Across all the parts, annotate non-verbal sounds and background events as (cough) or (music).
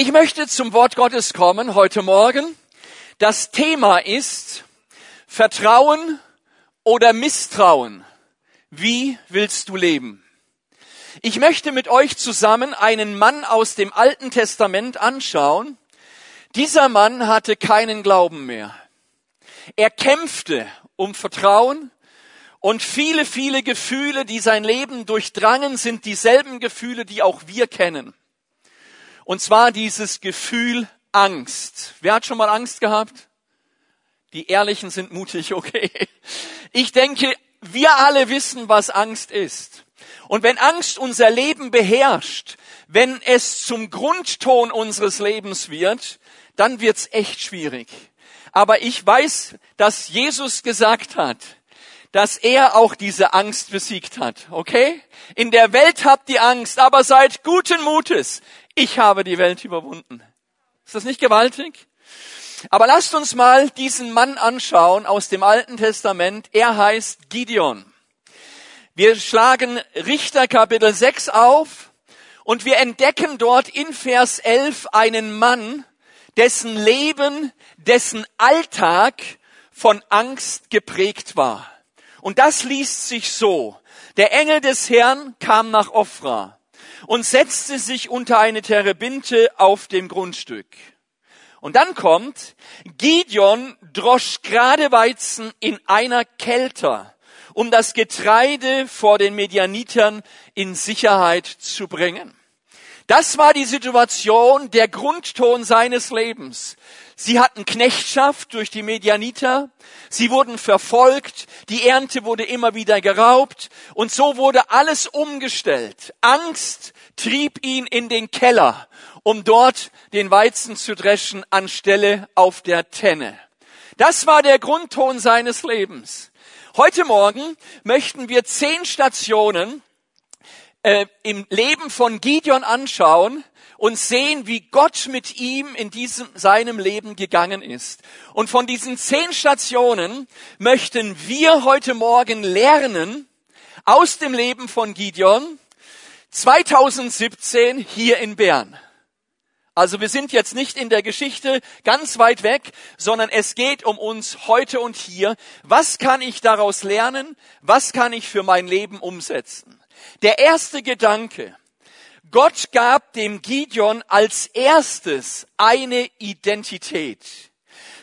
Ich möchte zum Wort Gottes kommen heute Morgen. Das Thema ist Vertrauen oder Misstrauen. Wie willst du leben? Ich möchte mit euch zusammen einen Mann aus dem Alten Testament anschauen. Dieser Mann hatte keinen Glauben mehr. Er kämpfte um Vertrauen und viele, viele Gefühle, die sein Leben durchdrangen, sind dieselben Gefühle, die auch wir kennen. Und zwar dieses Gefühl Angst. Wer hat schon mal Angst gehabt? Die Ehrlichen sind mutig, (laughs) okay. Ich denke, wir alle wissen, was Angst ist. Und wenn Angst unser Leben beherrscht, wenn es zum Grundton unseres Lebens wird, dann wird's echt schwierig. Aber ich weiß, dass Jesus gesagt hat, dass er auch diese Angst besiegt hat, okay? In der Welt habt ihr Angst, aber seid guten Mutes ich habe die Welt überwunden. Ist das nicht gewaltig? Aber lasst uns mal diesen Mann anschauen aus dem Alten Testament. Er heißt Gideon. Wir schlagen Richter Kapitel 6 auf und wir entdecken dort in Vers 11 einen Mann, dessen Leben, dessen Alltag von Angst geprägt war. Und das liest sich so. Der Engel des Herrn kam nach Ophra und setzte sich unter eine Terebinte auf dem Grundstück. Und dann kommt, Gideon drosch gerade Weizen in einer Kelter, um das Getreide vor den Medianitern in Sicherheit zu bringen. Das war die Situation, der Grundton seines Lebens. Sie hatten Knechtschaft durch die Medianiter, sie wurden verfolgt, die Ernte wurde immer wieder geraubt und so wurde alles umgestellt. Angst trieb ihn in den Keller, um dort den Weizen zu dreschen anstelle auf der Tenne. Das war der Grundton seines Lebens. Heute Morgen möchten wir zehn Stationen äh, im Leben von Gideon anschauen, und sehen, wie Gott mit ihm in diesem, seinem Leben gegangen ist. Und von diesen zehn Stationen möchten wir heute Morgen lernen aus dem Leben von Gideon 2017 hier in Bern. Also wir sind jetzt nicht in der Geschichte ganz weit weg, sondern es geht um uns heute und hier. Was kann ich daraus lernen? Was kann ich für mein Leben umsetzen? Der erste Gedanke, Gott gab dem Gideon als erstes eine Identität.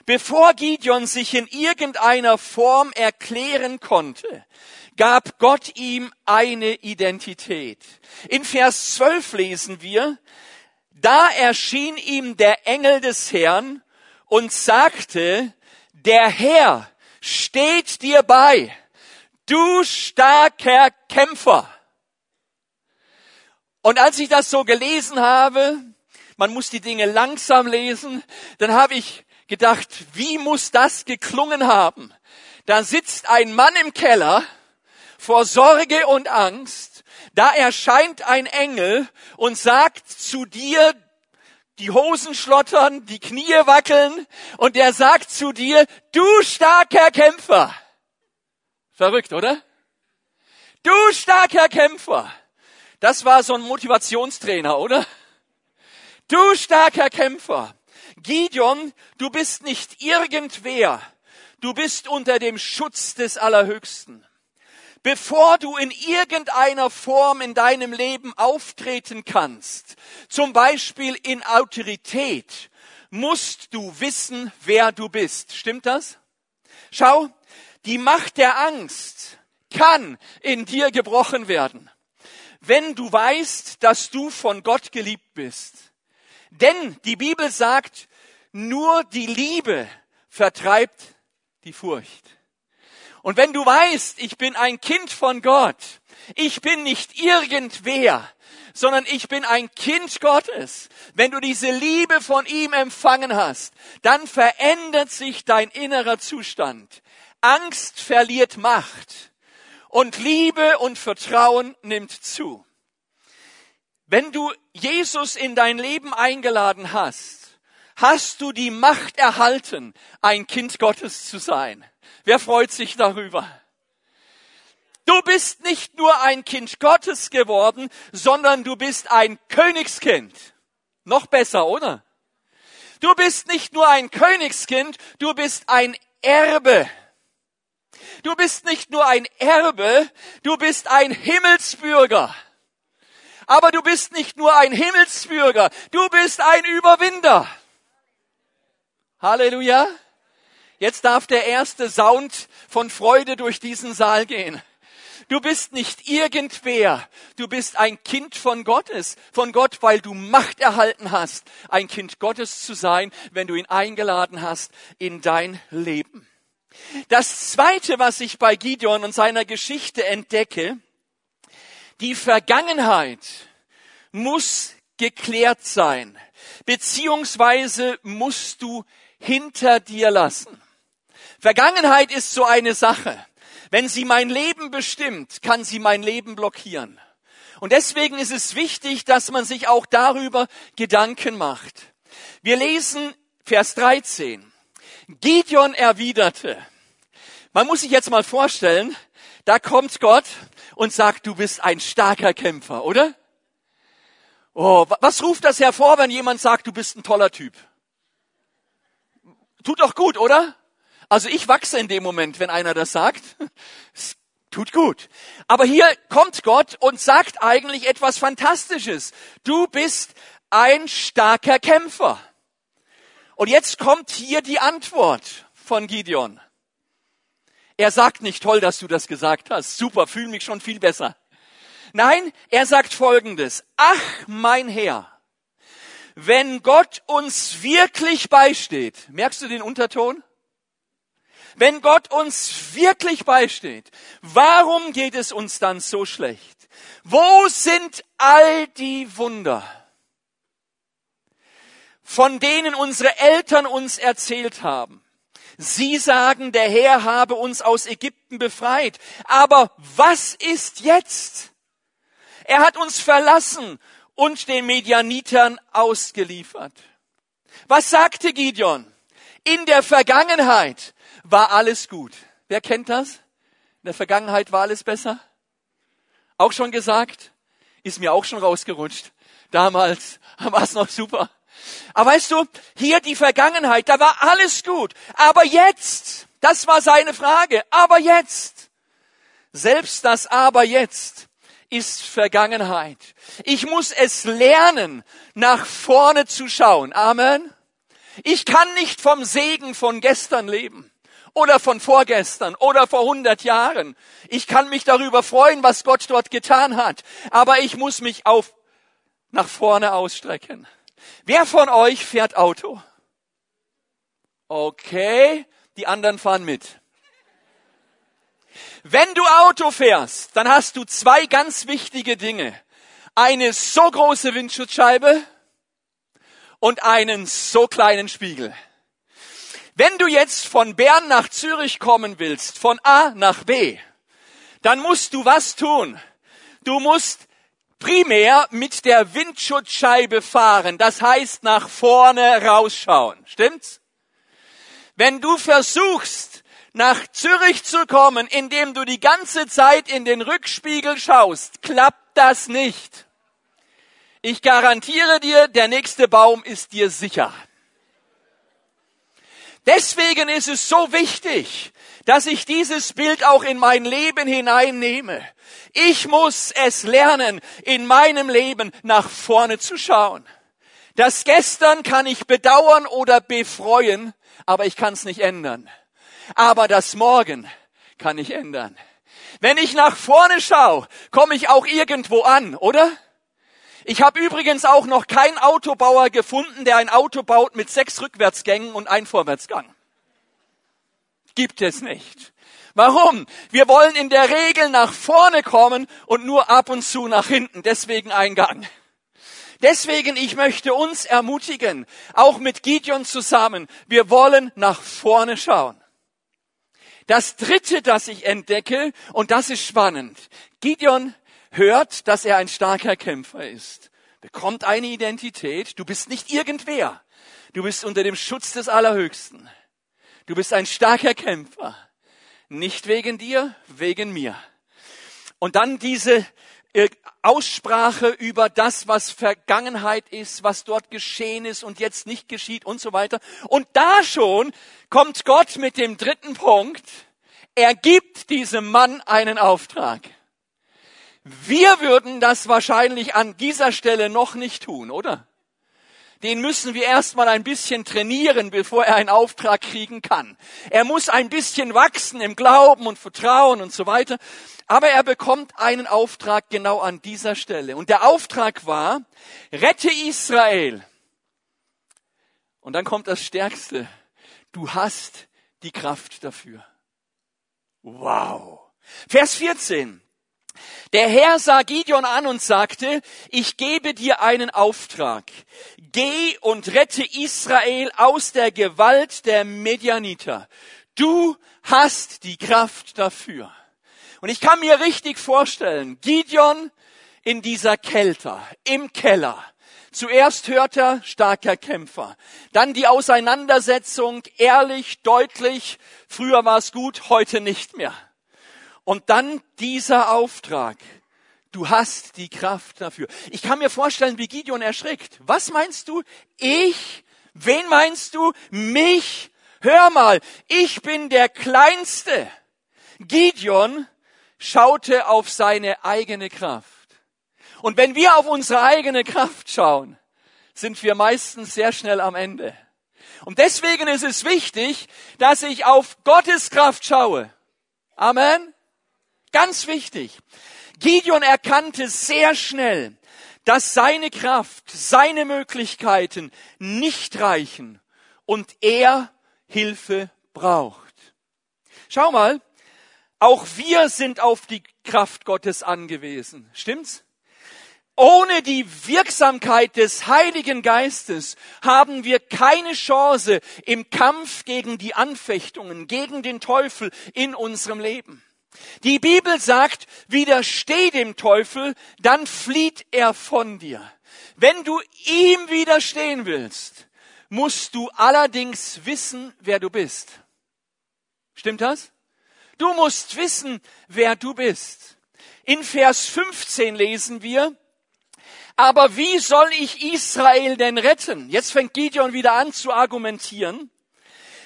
Bevor Gideon sich in irgendeiner Form erklären konnte, gab Gott ihm eine Identität. In Vers 12 lesen wir, da erschien ihm der Engel des Herrn und sagte, der Herr steht dir bei, du starker Kämpfer. Und als ich das so gelesen habe, man muss die Dinge langsam lesen, dann habe ich gedacht, wie muss das geklungen haben? Da sitzt ein Mann im Keller vor Sorge und Angst, da erscheint ein Engel und sagt zu dir, die Hosen schlottern, die Knie wackeln und er sagt zu dir, du starker Kämpfer. Verrückt, oder? Du starker Kämpfer. Das war so ein Motivationstrainer, oder? Du starker Kämpfer. Gideon, du bist nicht irgendwer. Du bist unter dem Schutz des Allerhöchsten. Bevor du in irgendeiner Form in deinem Leben auftreten kannst, zum Beispiel in Autorität, musst du wissen, wer du bist. Stimmt das? Schau, die Macht der Angst kann in dir gebrochen werden wenn du weißt, dass du von Gott geliebt bist. Denn die Bibel sagt, nur die Liebe vertreibt die Furcht. Und wenn du weißt, ich bin ein Kind von Gott, ich bin nicht irgendwer, sondern ich bin ein Kind Gottes. Wenn du diese Liebe von ihm empfangen hast, dann verändert sich dein innerer Zustand. Angst verliert Macht und Liebe und Vertrauen nimmt zu. Wenn du Jesus in dein Leben eingeladen hast, hast du die Macht erhalten, ein Kind Gottes zu sein. Wer freut sich darüber? Du bist nicht nur ein Kind Gottes geworden, sondern du bist ein Königskind. Noch besser, oder? Du bist nicht nur ein Königskind, du bist ein Erbe. Du bist nicht nur ein Erbe, du bist ein Himmelsbürger. Aber du bist nicht nur ein Himmelsbürger, du bist ein Überwinder. Halleluja. Jetzt darf der erste Sound von Freude durch diesen Saal gehen. Du bist nicht irgendwer. Du bist ein Kind von Gottes. Von Gott, weil du Macht erhalten hast, ein Kind Gottes zu sein, wenn du ihn eingeladen hast in dein Leben. Das zweite, was ich bei Gideon und seiner Geschichte entdecke, die Vergangenheit muss geklärt sein, beziehungsweise musst du hinter dir lassen. Vergangenheit ist so eine Sache. Wenn sie mein Leben bestimmt, kann sie mein Leben blockieren. Und deswegen ist es wichtig, dass man sich auch darüber Gedanken macht. Wir lesen Vers 13. Gideon erwiderte, man muss sich jetzt mal vorstellen, da kommt Gott und sagt, du bist ein starker Kämpfer, oder? Oh, was ruft das hervor, wenn jemand sagt, du bist ein toller Typ? Tut doch gut, oder? Also ich wachse in dem Moment, wenn einer das sagt. (laughs) Es tut gut. Aber hier kommt Gott und sagt eigentlich etwas Fantastisches. Du bist ein starker Kämpfer. Und jetzt kommt hier die Antwort von Gideon. Er sagt nicht toll, dass du das gesagt hast. Super, fühle mich schon viel besser. Nein, er sagt Folgendes. Ach, mein Herr, wenn Gott uns wirklich beisteht, merkst du den Unterton? Wenn Gott uns wirklich beisteht, warum geht es uns dann so schlecht? Wo sind all die Wunder, von denen unsere Eltern uns erzählt haben? Sie sagen, der Herr habe uns aus Ägypten befreit. Aber was ist jetzt? Er hat uns verlassen und den Medianitern ausgeliefert. Was sagte Gideon? In der Vergangenheit war alles gut. Wer kennt das? In der Vergangenheit war alles besser? Auch schon gesagt? Ist mir auch schon rausgerutscht. Damals (laughs) war es noch super. Aber weißt du, hier die Vergangenheit, da war alles gut. Aber jetzt, das war seine Frage. Aber jetzt, selbst das Aber jetzt ist Vergangenheit. Ich muss es lernen, nach vorne zu schauen. Amen. Ich kann nicht vom Segen von gestern leben oder von vorgestern oder vor hundert Jahren. Ich kann mich darüber freuen, was Gott dort getan hat, aber ich muss mich auf nach vorne ausstrecken. Wer von euch fährt Auto? Okay, die anderen fahren mit. Wenn du Auto fährst, dann hast du zwei ganz wichtige Dinge. Eine so große Windschutzscheibe und einen so kleinen Spiegel. Wenn du jetzt von Bern nach Zürich kommen willst, von A nach B, dann musst du was tun? Du musst primär mit der Windschutzscheibe fahren, das heißt nach vorne rausschauen. Stimmt's? Wenn du versuchst, nach Zürich zu kommen, indem du die ganze Zeit in den Rückspiegel schaust, klappt das nicht. Ich garantiere dir, der nächste Baum ist dir sicher. Deswegen ist es so wichtig, dass ich dieses Bild auch in mein Leben hineinnehme. Ich muss es lernen, in meinem Leben nach vorne zu schauen. Das Gestern kann ich bedauern oder befreuen, aber ich kann es nicht ändern. Aber das Morgen kann ich ändern. Wenn ich nach vorne schaue, komme ich auch irgendwo an, oder? Ich habe übrigens auch noch keinen Autobauer gefunden, der ein Auto baut mit sechs Rückwärtsgängen und ein Vorwärtsgang. Gibt es nicht. Warum? Wir wollen in der Regel nach vorne kommen und nur ab und zu nach hinten. Deswegen ein Gang. Deswegen, ich möchte uns ermutigen, auch mit Gideon zusammen, wir wollen nach vorne schauen. Das dritte, das ich entdecke, und das ist spannend. Gideon hört, dass er ein starker Kämpfer ist, bekommt eine Identität. Du bist nicht irgendwer. Du bist unter dem Schutz des Allerhöchsten. Du bist ein starker Kämpfer. Nicht wegen dir, wegen mir. Und dann diese äh, Aussprache über das, was Vergangenheit ist, was dort geschehen ist und jetzt nicht geschieht und so weiter. Und da schon kommt Gott mit dem dritten Punkt. Er gibt diesem Mann einen Auftrag. Wir würden das wahrscheinlich an dieser Stelle noch nicht tun, oder? Den müssen wir erstmal ein bisschen trainieren, bevor er einen Auftrag kriegen kann. Er muss ein bisschen wachsen im Glauben und Vertrauen und so weiter. Aber er bekommt einen Auftrag genau an dieser Stelle. Und der Auftrag war, rette Israel. Und dann kommt das Stärkste. Du hast die Kraft dafür. Wow. Vers 14. Der Herr sah Gideon an und sagte, ich gebe dir einen Auftrag. Geh und rette Israel aus der Gewalt der Medianiter. Du hast die Kraft dafür. Und ich kann mir richtig vorstellen, Gideon in dieser Kälte, im Keller. Zuerst hört er starker Kämpfer. Dann die Auseinandersetzung, ehrlich, deutlich. Früher war es gut, heute nicht mehr. Und dann dieser Auftrag. Du hast die Kraft dafür. Ich kann mir vorstellen, wie Gideon erschrickt. Was meinst du? Ich? Wen meinst du? Mich? Hör mal, ich bin der Kleinste. Gideon schaute auf seine eigene Kraft. Und wenn wir auf unsere eigene Kraft schauen, sind wir meistens sehr schnell am Ende. Und deswegen ist es wichtig, dass ich auf Gottes Kraft schaue. Amen. Ganz wichtig. Gideon erkannte sehr schnell, dass seine Kraft, seine Möglichkeiten nicht reichen und er Hilfe braucht. Schau mal, auch wir sind auf die Kraft Gottes angewiesen. Stimmt's? Ohne die Wirksamkeit des Heiligen Geistes haben wir keine Chance im Kampf gegen die Anfechtungen, gegen den Teufel in unserem Leben. Die Bibel sagt, widersteh dem Teufel, dann flieht er von dir. Wenn du ihm widerstehen willst, musst du allerdings wissen, wer du bist. Stimmt das? Du musst wissen, wer du bist. In Vers 15 lesen wir, aber wie soll ich Israel denn retten? Jetzt fängt Gideon wieder an zu argumentieren.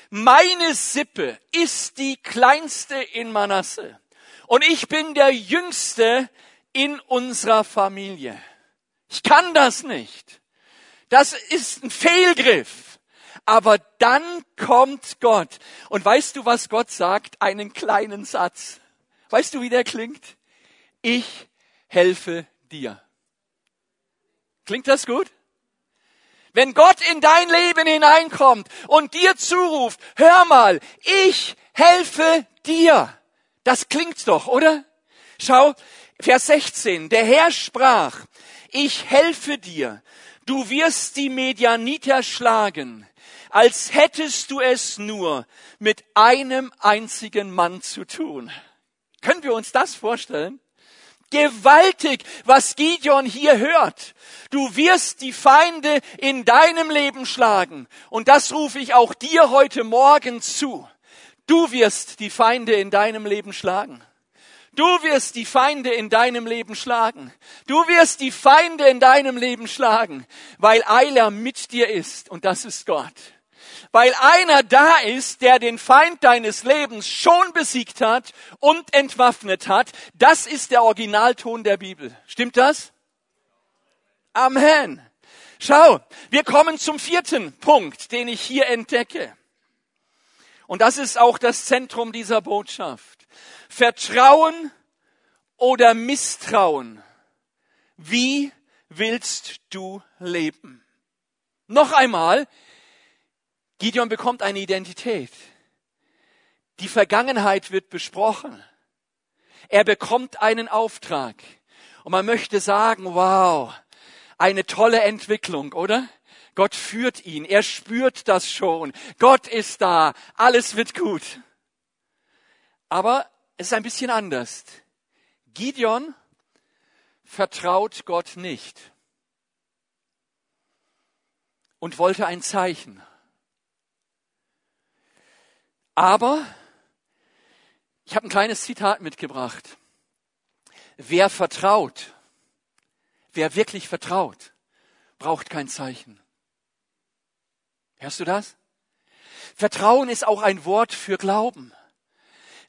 Meine Sippe ist die kleinste in Manasse und ich bin der jüngste in unserer Familie. Ich kann das nicht. Das ist ein Fehlgriff. Aber dann kommt Gott. Und weißt du, was Gott sagt? Einen kleinen Satz. Weißt du, wie der klingt? Ich helfe dir. Klingt das gut? Wenn Gott in dein Leben hineinkommt und dir zuruft, hör mal, ich helfe dir. Das klingt doch, oder? Schau, Vers 16. Der Herr sprach, ich helfe dir. Du wirst die Medianiter schlagen, als hättest du es nur mit einem einzigen Mann zu tun. Können wir uns das vorstellen? Gewaltig, was Gideon hier hört. Du wirst die Feinde in deinem Leben schlagen. Und das rufe ich auch dir heute Morgen zu. Du wirst die Feinde in deinem Leben schlagen. Du wirst die Feinde in deinem Leben schlagen. Du wirst die Feinde in deinem Leben schlagen, weil Eiler mit dir ist und das ist Gott. Weil einer da ist, der den Feind deines Lebens schon besiegt hat und entwaffnet hat. Das ist der Originalton der Bibel. Stimmt das? Amen. Schau, wir kommen zum vierten Punkt, den ich hier entdecke. Und das ist auch das Zentrum dieser Botschaft. Vertrauen oder Misstrauen. Wie willst du leben? Noch einmal, Gideon bekommt eine Identität. Die Vergangenheit wird besprochen. Er bekommt einen Auftrag. Und man möchte sagen, wow, eine tolle Entwicklung, oder? Gott führt ihn. Er spürt das schon. Gott ist da. Alles wird gut. Aber es ist ein bisschen anders. Gideon vertraut Gott nicht und wollte ein Zeichen. Aber ich habe ein kleines Zitat mitgebracht. Wer vertraut, wer wirklich vertraut, braucht kein Zeichen. Hörst du das? Vertrauen ist auch ein Wort für Glauben.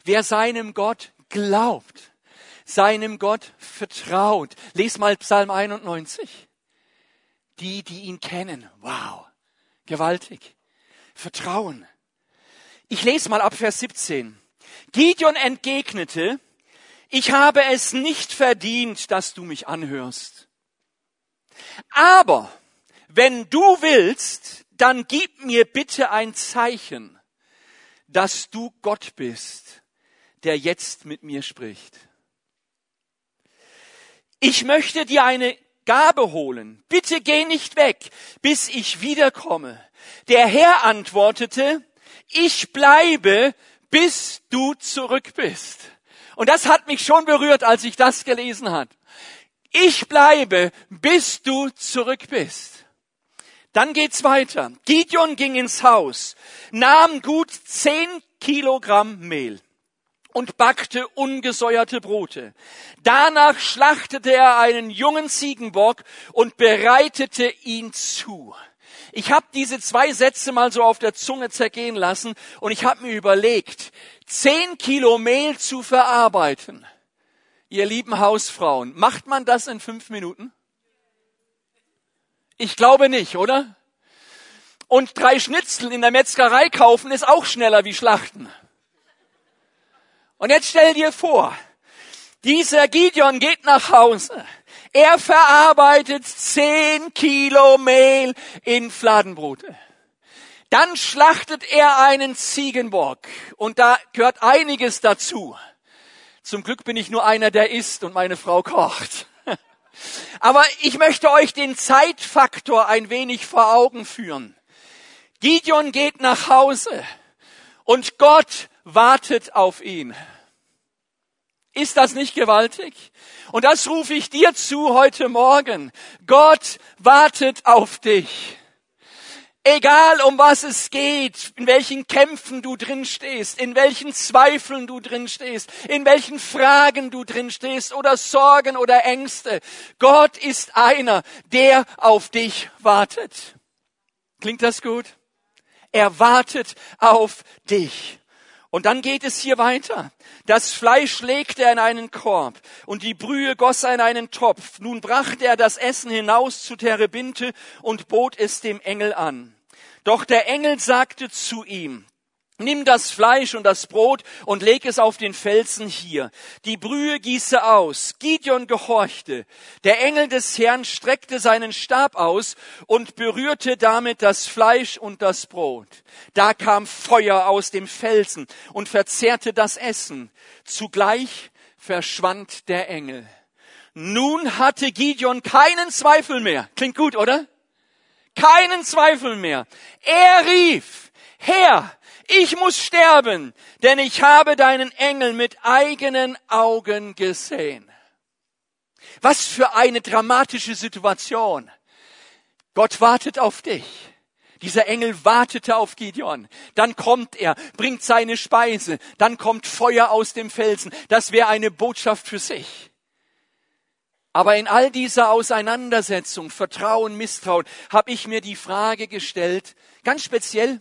Wer seinem Gott glaubt, seinem Gott vertraut. Les mal Psalm 91. Die, die ihn kennen. Wow. Gewaltig. Vertrauen. Ich lese mal ab Vers 17. Gideon entgegnete, ich habe es nicht verdient, dass du mich anhörst. Aber wenn du willst, dann gib mir bitte ein Zeichen, dass du Gott bist, der jetzt mit mir spricht. Ich möchte dir eine Gabe holen. Bitte geh nicht weg, bis ich wiederkomme. Der Herr antwortete, ich bleibe, bis du zurück bist. Und das hat mich schon berührt, als ich das gelesen hat. Ich bleibe, bis du zurück bist. Dann geht's weiter. Gideon ging ins Haus, nahm gut zehn Kilogramm Mehl und backte ungesäuerte Brote. Danach schlachtete er einen jungen Ziegenbock und bereitete ihn zu. Ich habe diese zwei Sätze mal so auf der Zunge zergehen lassen und ich habe mir überlegt, zehn Kilo Mehl zu verarbeiten. Ihr lieben Hausfrauen, macht man das in fünf Minuten? Ich glaube nicht, oder? Und drei Schnitzel in der Metzgerei kaufen ist auch schneller wie Schlachten. Und jetzt stell dir vor, dieser Gideon geht nach Hause. Er verarbeitet zehn Kilo Mehl in Fladenbrote. Dann schlachtet er einen Ziegenbock. Und da gehört einiges dazu. Zum Glück bin ich nur einer, der isst und meine Frau kocht. (laughs) Aber ich möchte euch den Zeitfaktor ein wenig vor Augen führen. Gideon geht nach Hause und Gott wartet auf ihn. Ist das nicht gewaltig? Und das rufe ich dir zu heute Morgen. Gott wartet auf dich. Egal um was es geht, in welchen Kämpfen du drin stehst, in welchen Zweifeln du drin stehst, in welchen Fragen du drin stehst oder Sorgen oder Ängste. Gott ist einer, der auf dich wartet. Klingt das gut? Er wartet auf dich. Und dann geht es hier weiter. Das Fleisch legte er in einen Korb und die Brühe goss er in einen Topf. Nun brachte er das Essen hinaus zu Terebinte und bot es dem Engel an. Doch der Engel sagte zu ihm, Nimm das Fleisch und das Brot und leg es auf den Felsen hier. Die Brühe gieße aus. Gideon gehorchte. Der Engel des Herrn streckte seinen Stab aus und berührte damit das Fleisch und das Brot. Da kam Feuer aus dem Felsen und verzehrte das Essen. Zugleich verschwand der Engel. Nun hatte Gideon keinen Zweifel mehr. Klingt gut, oder? Keinen Zweifel mehr. Er rief, Herr, ich muss sterben, denn ich habe deinen Engel mit eigenen Augen gesehen. Was für eine dramatische Situation. Gott wartet auf dich. Dieser Engel wartete auf Gideon. Dann kommt er, bringt seine Speise. Dann kommt Feuer aus dem Felsen. Das wäre eine Botschaft für sich. Aber in all dieser Auseinandersetzung, Vertrauen, Misstrauen, habe ich mir die Frage gestellt, ganz speziell,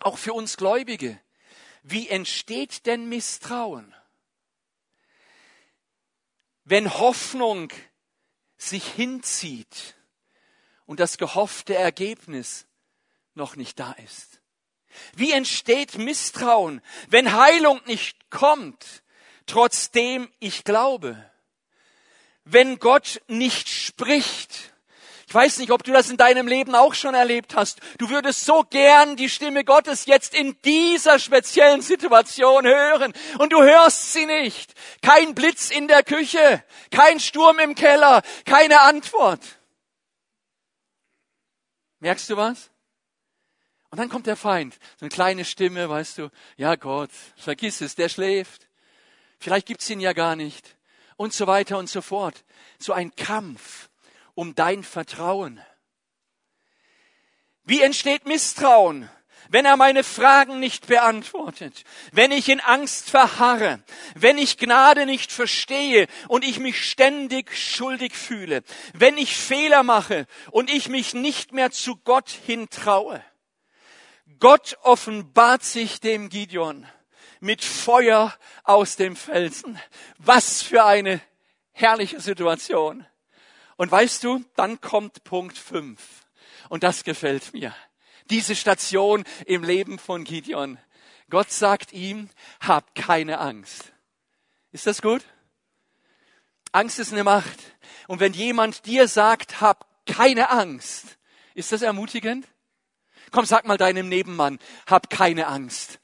auch für uns Gläubige. Wie entsteht denn Misstrauen? Wenn Hoffnung sich hinzieht und das gehoffte Ergebnis noch nicht da ist. Wie entsteht Misstrauen, wenn Heilung nicht kommt, trotzdem ich glaube? Wenn Gott nicht spricht, ich weiß nicht, ob du das in deinem Leben auch schon erlebt hast. Du würdest so gern die Stimme Gottes jetzt in dieser speziellen Situation hören und du hörst sie nicht. Kein Blitz in der Küche, kein Sturm im Keller, keine Antwort. Merkst du was? Und dann kommt der Feind, so eine kleine Stimme, weißt du, ja Gott, vergiss es, der schläft. Vielleicht gibt's ihn ja gar nicht. Und so weiter und so fort. So ein Kampf um dein Vertrauen. Wie entsteht Misstrauen? wenn er meine Fragen nicht beantwortet, wenn ich in Angst verharre, wenn ich Gnade nicht verstehe und ich mich ständig schuldig fühle, wenn ich Fehler mache und ich mich nicht mehr zu Gott hintraue. Gott offenbart sich dem Gideon mit Feuer aus dem Felsen. Was für eine herrliche Situation. Und weißt du, dann kommt Punkt 5. Und das gefällt mir. Diese Station im Leben von Gideon. Gott sagt ihm, hab keine Angst. Ist das gut? Angst ist eine Macht. Und wenn jemand dir sagt, hab keine Angst, ist das ermutigend? Komm, sag mal deinem Nebenmann, hab keine Angst.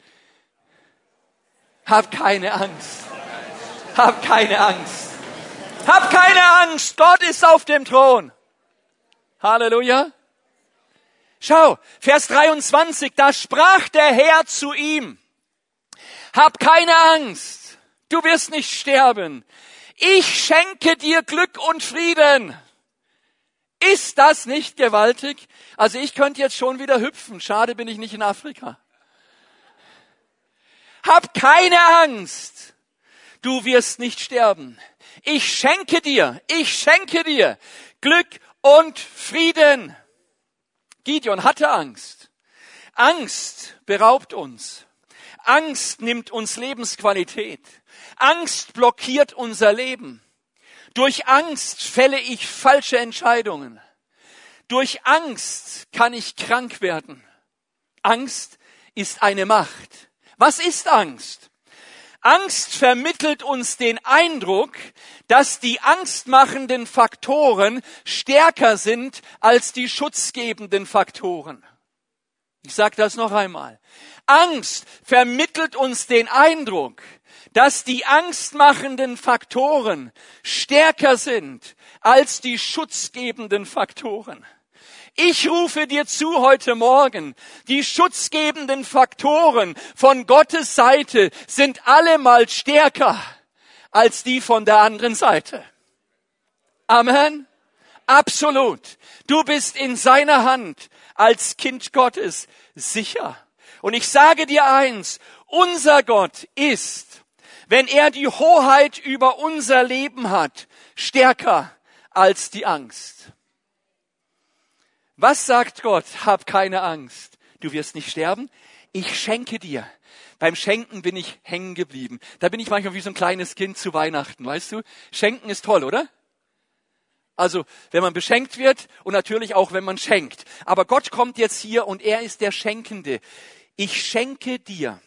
Hab keine Angst. Hab keine Angst. Hab keine Angst. Gott ist auf dem Thron. Halleluja. Schau, Vers 23, da sprach der Herr zu ihm. Hab keine Angst. Du wirst nicht sterben. Ich schenke dir Glück und Frieden. Ist das nicht gewaltig? Also ich könnte jetzt schon wieder hüpfen. Schade bin ich nicht in Afrika. Hab keine Angst. Du wirst nicht sterben. Ich schenke dir, ich schenke dir Glück und Frieden. Gideon hatte Angst. Angst beraubt uns. Angst nimmt uns Lebensqualität. Angst blockiert unser Leben. Durch Angst fälle ich falsche Entscheidungen. Durch Angst kann ich krank werden. Angst ist eine Macht. Was ist Angst? Angst vermittelt uns den Eindruck, dass die angstmachenden Faktoren stärker sind als die schutzgebenden Faktoren. Ich sage das noch einmal. Angst vermittelt uns den Eindruck, dass die angstmachenden Faktoren stärker sind als die schutzgebenden Faktoren. Ich rufe dir zu heute Morgen, die schutzgebenden Faktoren von Gottes Seite sind allemal stärker als die von der anderen Seite. Amen. Absolut. Du bist in seiner Hand als Kind Gottes sicher. Und ich sage dir eins, unser Gott ist, wenn er die Hoheit über unser Leben hat, stärker als die Angst. Was sagt Gott? Hab keine Angst. Du wirst nicht sterben. Ich schenke dir. Beim Schenken bin ich hängen geblieben. Da bin ich manchmal wie so ein kleines Kind zu Weihnachten, weißt du? Schenken ist toll, oder? Also, wenn man beschenkt wird und natürlich auch, wenn man schenkt. Aber Gott kommt jetzt hier und er ist der Schenkende. Ich schenke dir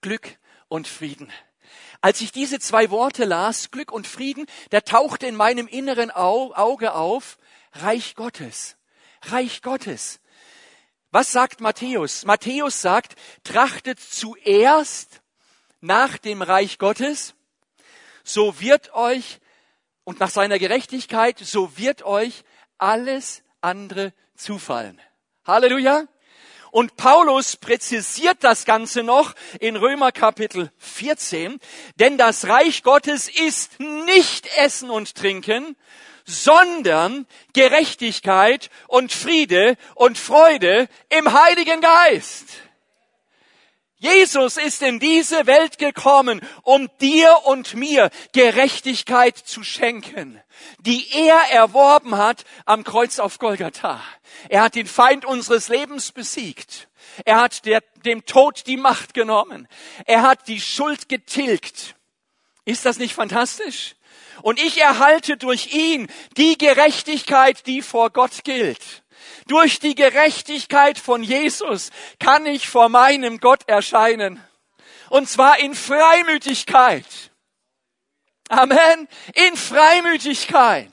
Glück und Frieden. Als ich diese zwei Worte las, Glück und Frieden, da tauchte in meinem inneren Auge auf Reich Gottes. Reich Gottes. Was sagt Matthäus? Matthäus sagt, trachtet zuerst nach dem Reich Gottes, so wird euch, und nach seiner Gerechtigkeit, so wird euch alles andere zufallen. Halleluja. Und Paulus präzisiert das Ganze noch in Römer Kapitel 14, denn das Reich Gottes ist nicht Essen und Trinken, sondern Gerechtigkeit und Friede und Freude im Heiligen Geist. Jesus ist in diese Welt gekommen, um dir und mir Gerechtigkeit zu schenken, die er erworben hat am Kreuz auf Golgatha. Er hat den Feind unseres Lebens besiegt. Er hat der, dem Tod die Macht genommen. Er hat die Schuld getilgt. Ist das nicht fantastisch? Und ich erhalte durch ihn die Gerechtigkeit, die vor Gott gilt. Durch die Gerechtigkeit von Jesus kann ich vor meinem Gott erscheinen. Und zwar in Freimütigkeit. Amen. In Freimütigkeit.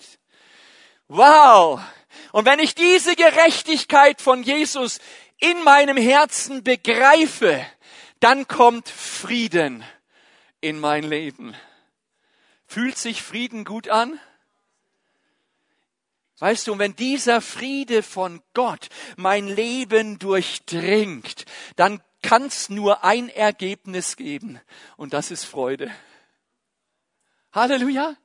Wow. Und wenn ich diese Gerechtigkeit von Jesus in meinem Herzen begreife, dann kommt Frieden in mein Leben. Fühlt sich Frieden gut an? Weißt du, wenn dieser Friede von Gott mein Leben durchdringt, dann kann es nur ein Ergebnis geben und das ist Freude. Halleluja.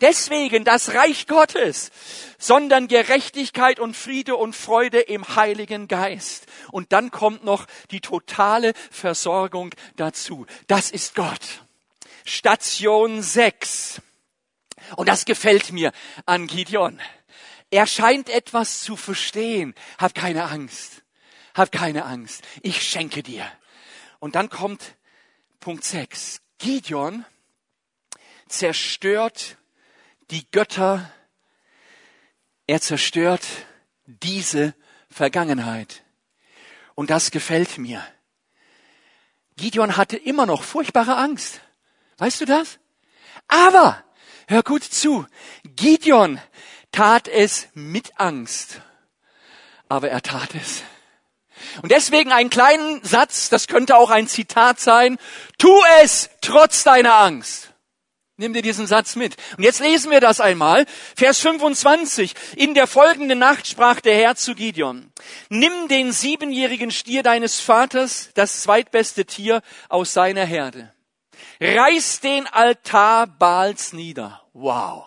Deswegen das Reich Gottes, sondern Gerechtigkeit und Friede und Freude im Heiligen Geist. Und dann kommt noch die totale Versorgung dazu. Das ist Gott. Station 6. Und das gefällt mir an Gideon. Er scheint etwas zu verstehen. Hab keine Angst. Hab keine Angst. Ich schenke dir. Und dann kommt Punkt 6. Gideon zerstört die Götter, er zerstört diese Vergangenheit. Und das gefällt mir. Gideon hatte immer noch furchtbare Angst. Weißt du das? Aber, hör gut zu, Gideon tat es mit Angst. Aber er tat es. Und deswegen einen kleinen Satz, das könnte auch ein Zitat sein, tu es trotz deiner Angst. Nimm dir diesen Satz mit. Und jetzt lesen wir das einmal. Vers 25. In der folgenden Nacht sprach der Herr zu Gideon. Nimm den siebenjährigen Stier deines Vaters, das zweitbeste Tier aus seiner Herde. Reiß den Altar Baals nieder. Wow.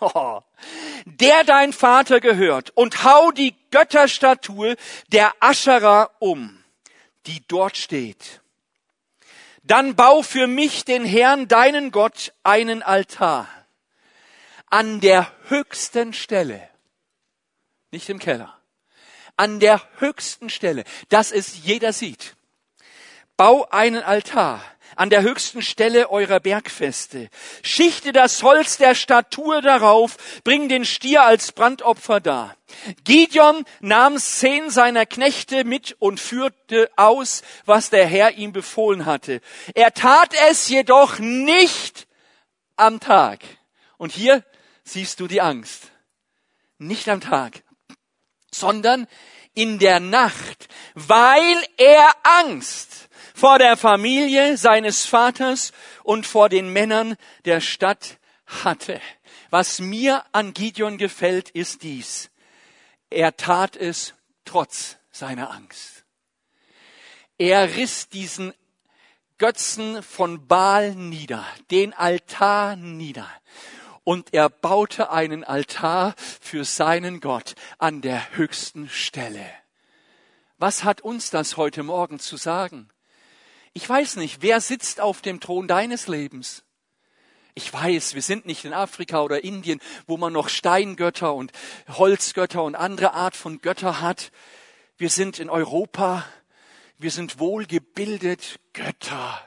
Oh. (laughs) Der dein Vater gehört und hau die Götterstatue der Ascherer um, die dort steht dann bau für mich den Herrn, deinen Gott, einen Altar an der höchsten Stelle, nicht im Keller, an der höchsten Stelle, dass es jeder sieht. Bau einen Altar an der höchsten Stelle eurer Bergfeste. Schichte das Holz der Statue darauf, bring den Stier als Brandopfer dar. Gideon nahm zehn seiner Knechte mit und führte aus, was der Herr ihm befohlen hatte. Er tat es jedoch nicht am Tag. Und hier siehst du die Angst. Nicht am Tag, sondern in der Nacht, weil er Angst vor der Familie seines Vaters und vor den Männern der Stadt hatte. Was mir an Gideon gefällt, ist dies. Er tat es trotz seiner Angst. Er riss diesen Götzen von Baal nieder, den Altar nieder. Und er baute einen Altar für seinen Gott an der höchsten Stelle. Was hat uns das heute Morgen zu sagen? Ich weiß nicht, wer sitzt auf dem Thron deines Lebens? Ich weiß, wir sind nicht in Afrika oder Indien, wo man noch Steingötter und Holzgötter und andere Art von Götter hat. Wir sind in Europa. Wir sind wohlgebildet Götter.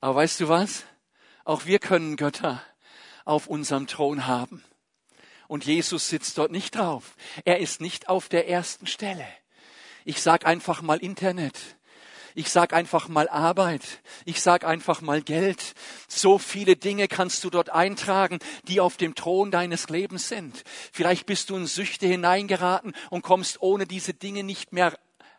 Aber weißt du was? Auch wir können Götter auf unserem Thron haben. Und Jesus sitzt dort nicht drauf. Er ist nicht auf der ersten Stelle. Ich sag einfach mal Internet. Ich sag einfach mal Arbeit. Ich sag einfach mal Geld. So viele Dinge kannst du dort eintragen, die auf dem Thron deines Lebens sind. Vielleicht bist du in Süchte hineingeraten und kommst ohne diese Dinge nicht mehr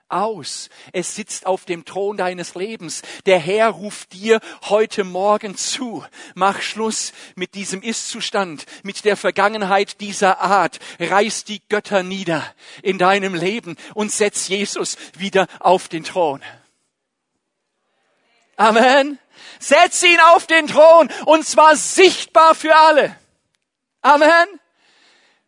aus. Es sitzt auf dem Thron deines Lebens. Der Herr ruft dir heute Morgen zu. Mach Schluss mit diesem Ist-Zustand, mit der Vergangenheit dieser Art. Reiß die Götter nieder in deinem Leben und setz Jesus wieder auf den Thron. Amen. Setz ihn auf den Thron und zwar sichtbar für alle. Amen.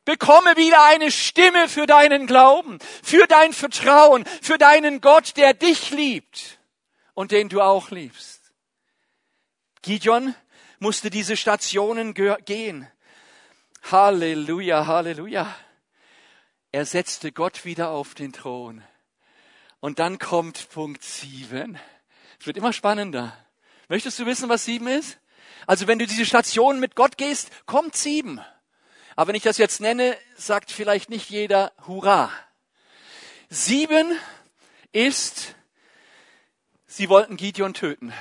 Bekomme wieder eine Stimme für deinen Glauben, für dein Vertrauen, für deinen Gott, der dich liebt und den du auch liebst. Gideon musste diese Stationen gehen. Halleluja, Halleluja. Er setzte Gott wieder auf den Thron. Und dann kommt Punkt sieben. Es wird immer spannender. Möchtest du wissen, was sieben ist? Also wenn du diese Station mit Gott gehst, kommt sieben. Aber wenn ich das jetzt nenne, sagt vielleicht nicht jeder Hurra. Sieben ist, sie wollten Gideon töten.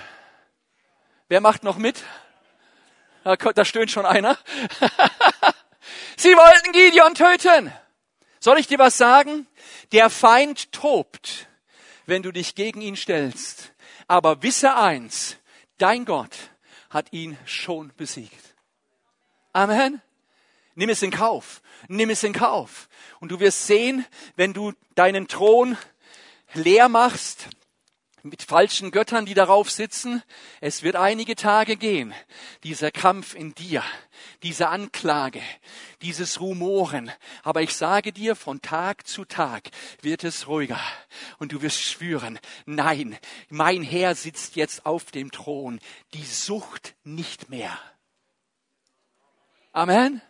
Wer macht noch mit? Da stöhnt schon einer. (laughs) sie wollten Gideon töten. Soll ich dir was sagen? Der Feind tobt, wenn du dich gegen ihn stellst. Aber wisse eins, dein Gott hat ihn schon besiegt. Amen. Nimm es in Kauf. Nimm es in Kauf. Und du wirst sehen, wenn du deinen Thron leer machst, mit falschen Göttern, die darauf sitzen. Es wird einige Tage gehen. Dieser Kampf in dir, diese Anklage, dieses Rumoren. Aber ich sage dir, von Tag zu Tag wird es ruhiger. Und du wirst spüren, nein, mein Herr sitzt jetzt auf dem Thron. Die Sucht nicht mehr. Amen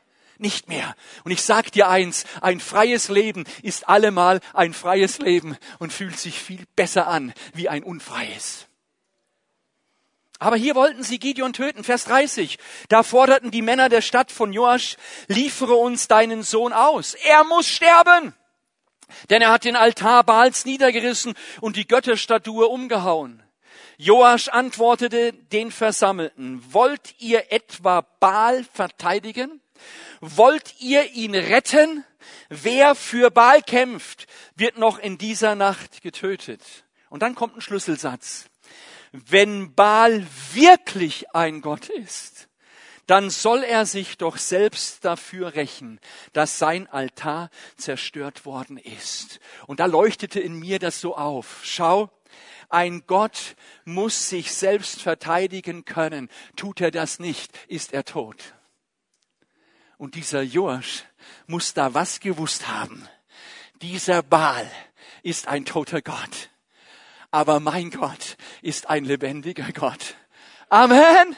nicht mehr. Und ich sag dir eins, ein freies Leben ist allemal ein freies Leben und fühlt sich viel besser an wie ein unfreies. Aber hier wollten sie Gideon töten, Vers 30. Da forderten die Männer der Stadt von Joasch, liefere uns deinen Sohn aus. Er muss sterben. Denn er hat den Altar Baals niedergerissen und die Götterstatue umgehauen. Joasch antwortete den Versammelten, wollt ihr etwa Baal verteidigen? Wollt ihr ihn retten? Wer für Baal kämpft, wird noch in dieser Nacht getötet. Und dann kommt ein Schlüsselsatz. Wenn Baal wirklich ein Gott ist, dann soll er sich doch selbst dafür rächen, dass sein Altar zerstört worden ist. Und da leuchtete in mir das so auf. Schau, ein Gott muss sich selbst verteidigen können. Tut er das nicht, ist er tot. Und dieser Joasch muss da was gewusst haben. Dieser Baal ist ein toter Gott. Aber mein Gott ist ein lebendiger Gott. Amen.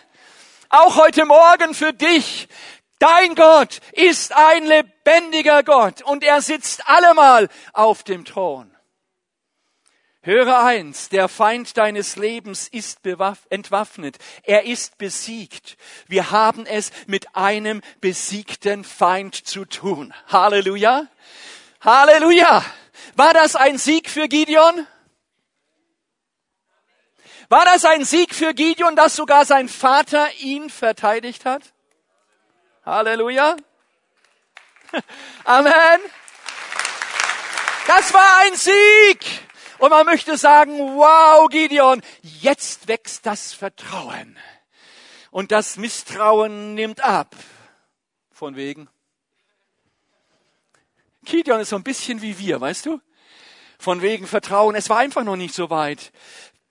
Auch heute Morgen für dich. Dein Gott ist ein lebendiger Gott und er sitzt allemal auf dem Thron. Höre eins, der Feind deines Lebens ist entwaffnet, er ist besiegt. Wir haben es mit einem besiegten Feind zu tun. Halleluja. Halleluja. War das ein Sieg für Gideon? War das ein Sieg für Gideon, dass sogar sein Vater ihn verteidigt hat? Halleluja. (laughs) Amen. Das war ein Sieg. Und man möchte sagen, wow, Gideon, jetzt wächst das Vertrauen. Und das Misstrauen nimmt ab. Von wegen. Gideon ist so ein bisschen wie wir, weißt du? Von wegen Vertrauen. Es war einfach noch nicht so weit.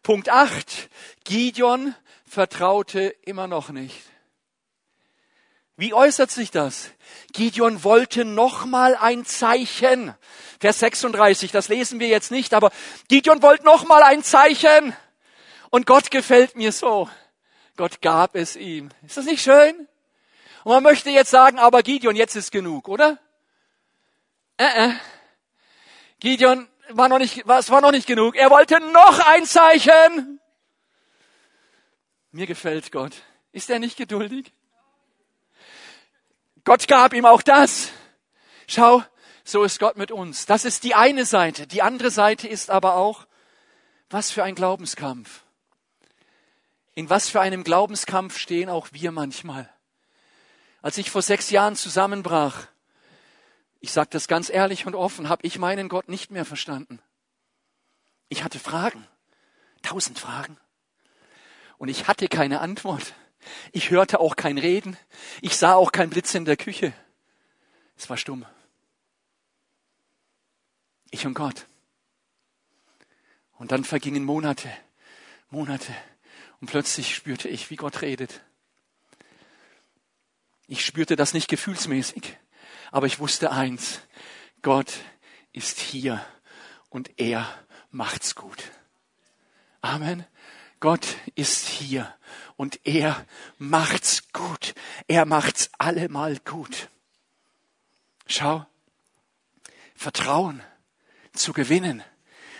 Punkt 8. Gideon vertraute immer noch nicht. Wie äußert sich das? Gideon wollte nochmal ein Zeichen. Vers 36, das lesen wir jetzt nicht, aber Gideon wollte nochmal ein Zeichen. Und Gott gefällt mir so. Gott gab es ihm. Ist das nicht schön? Und man möchte jetzt sagen, aber Gideon, jetzt ist genug, oder? Äh, äh. Gideon war noch nicht, es war noch nicht genug. Er wollte noch ein Zeichen. Mir gefällt Gott. Ist er nicht geduldig? Gott gab ihm auch das. Schau, so ist Gott mit uns. Das ist die eine Seite. Die andere Seite ist aber auch, was für ein Glaubenskampf. In was für einem Glaubenskampf stehen auch wir manchmal. Als ich vor sechs Jahren zusammenbrach, ich sage das ganz ehrlich und offen, habe ich meinen Gott nicht mehr verstanden. Ich hatte Fragen, tausend Fragen. Und ich hatte keine Antwort. Ich hörte auch kein Reden. Ich sah auch kein Blitz in der Küche. Es war stumm. Ich und Gott. Und dann vergingen Monate, Monate. Und plötzlich spürte ich, wie Gott redet. Ich spürte das nicht gefühlsmäßig, aber ich wusste eins. Gott ist hier und er macht's gut. Amen. Gott ist hier und er macht's gut. Er macht's allemal gut. Schau, Vertrauen zu gewinnen,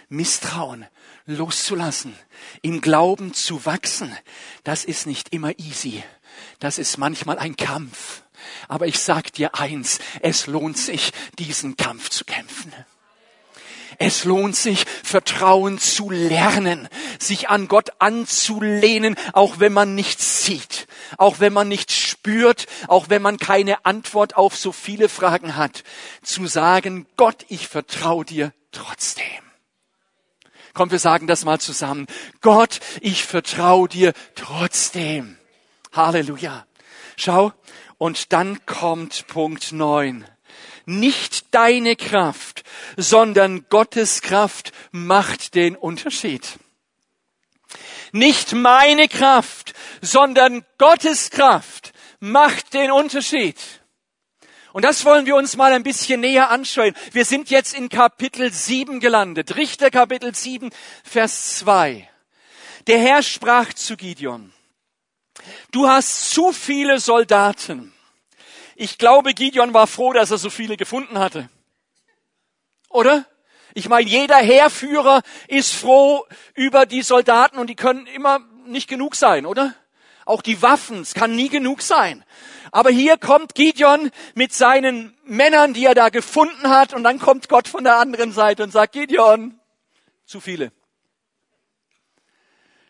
Misstrauen loszulassen, im Glauben zu wachsen, das ist nicht immer easy. Das ist manchmal ein Kampf. Aber ich sag dir eins, es lohnt sich, diesen Kampf zu kämpfen. Es lohnt sich, Vertrauen zu lernen, sich an Gott anzulehnen, auch wenn man nichts sieht, auch wenn man nichts spürt, auch wenn man keine Antwort auf so viele Fragen hat, zu sagen, Gott, ich vertraue dir trotzdem. Komm, wir sagen das mal zusammen. Gott, ich vertraue dir trotzdem. Halleluja. Schau, und dann kommt Punkt neun. Nicht deine Kraft, sondern Gottes Kraft macht den Unterschied. Nicht meine Kraft, sondern Gottes Kraft macht den Unterschied. Und das wollen wir uns mal ein bisschen näher anschauen. Wir sind jetzt in Kapitel 7 gelandet. Richter Kapitel 7, Vers 2. Der Herr sprach zu Gideon, du hast zu viele Soldaten. Ich glaube, Gideon war froh, dass er so viele gefunden hatte. Oder? Ich meine, jeder Heerführer ist froh über die Soldaten und die können immer nicht genug sein, oder? Auch die Waffen, es kann nie genug sein. Aber hier kommt Gideon mit seinen Männern, die er da gefunden hat, und dann kommt Gott von der anderen Seite und sagt, Gideon, zu viele.